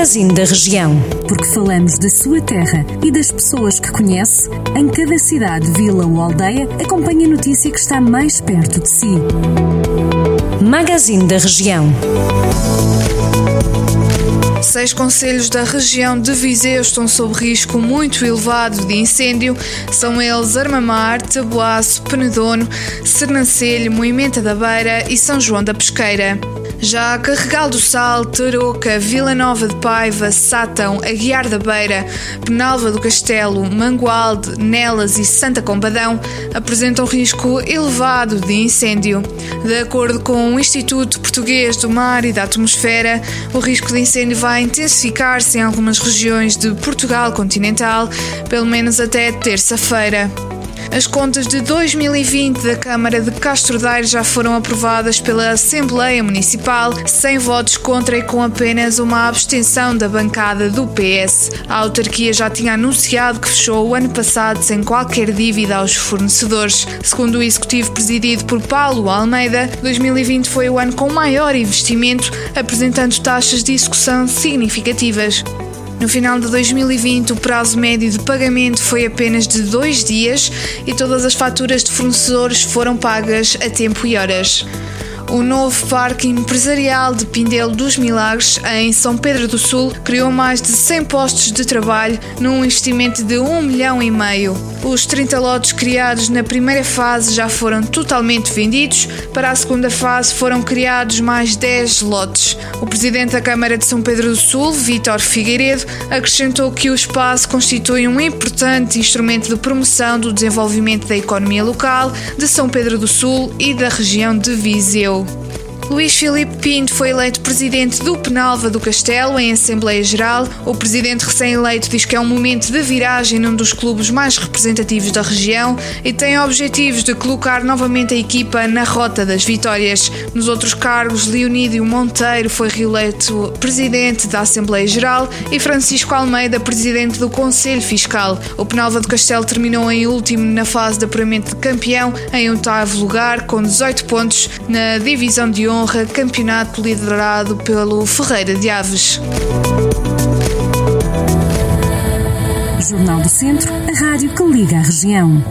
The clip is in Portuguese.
Magazine da Região. Porque falamos da sua terra e das pessoas que conhece, em cada cidade, vila ou aldeia, acompanhe a notícia que está mais perto de si. Magazine da Região. Seis conselhos da região de Viseu estão sob risco muito elevado de incêndio. São eles Armamar, Taboaço, Penedono, Sernancelho, Moimenta da Beira e São João da Pesqueira. Já Carregal do Sal, Tarouca, Vila Nova de Paiva, Sátão, Aguiar da Beira, Penalva do Castelo, Mangualde, Nelas e Santa Combadão apresentam risco elevado de incêndio. De acordo com o Instituto Português do Mar e da Atmosfera, o risco de incêndio vai intensificar-se em algumas regiões de Portugal continental, pelo menos até terça-feira. As contas de 2020 da Câmara de Castro Daire já foram aprovadas pela Assembleia Municipal, sem votos contra e com apenas uma abstenção da bancada do PS. A autarquia já tinha anunciado que fechou o ano passado sem qualquer dívida aos fornecedores. Segundo o executivo presidido por Paulo Almeida, 2020 foi o ano com maior investimento, apresentando taxas de execução significativas. No final de 2020, o prazo médio de pagamento foi apenas de dois dias e todas as faturas de fornecedores foram pagas a tempo e horas. O novo Parque Empresarial de Pindelo dos Milagres, em São Pedro do Sul, criou mais de 100 postos de trabalho num investimento de 1 milhão e meio. Os 30 lotes criados na primeira fase já foram totalmente vendidos, para a segunda fase foram criados mais 10 lotes. O presidente da Câmara de São Pedro do Sul, Vítor Figueiredo, acrescentou que o espaço constitui um importante instrumento de promoção do desenvolvimento da economia local de São Pedro do Sul e da região de Viseu. Tchau! Luís Filipe Pinto foi eleito presidente do Penalva do Castelo em Assembleia Geral. O presidente recém-eleito diz que é um momento de viragem num dos clubes mais representativos da região e tem objetivos de colocar novamente a equipa na rota das vitórias. Nos outros cargos, Leonídio Monteiro foi reeleito presidente da Assembleia Geral e Francisco Almeida presidente do Conselho Fiscal. O Penalva do Castelo terminou em último na fase de apuramento de campeão em oitavo lugar com 18 pontos na divisão de honra honra campeonato liderado pelo Ferreira de Aves. Jornal do Centro, a rádio que liga a região.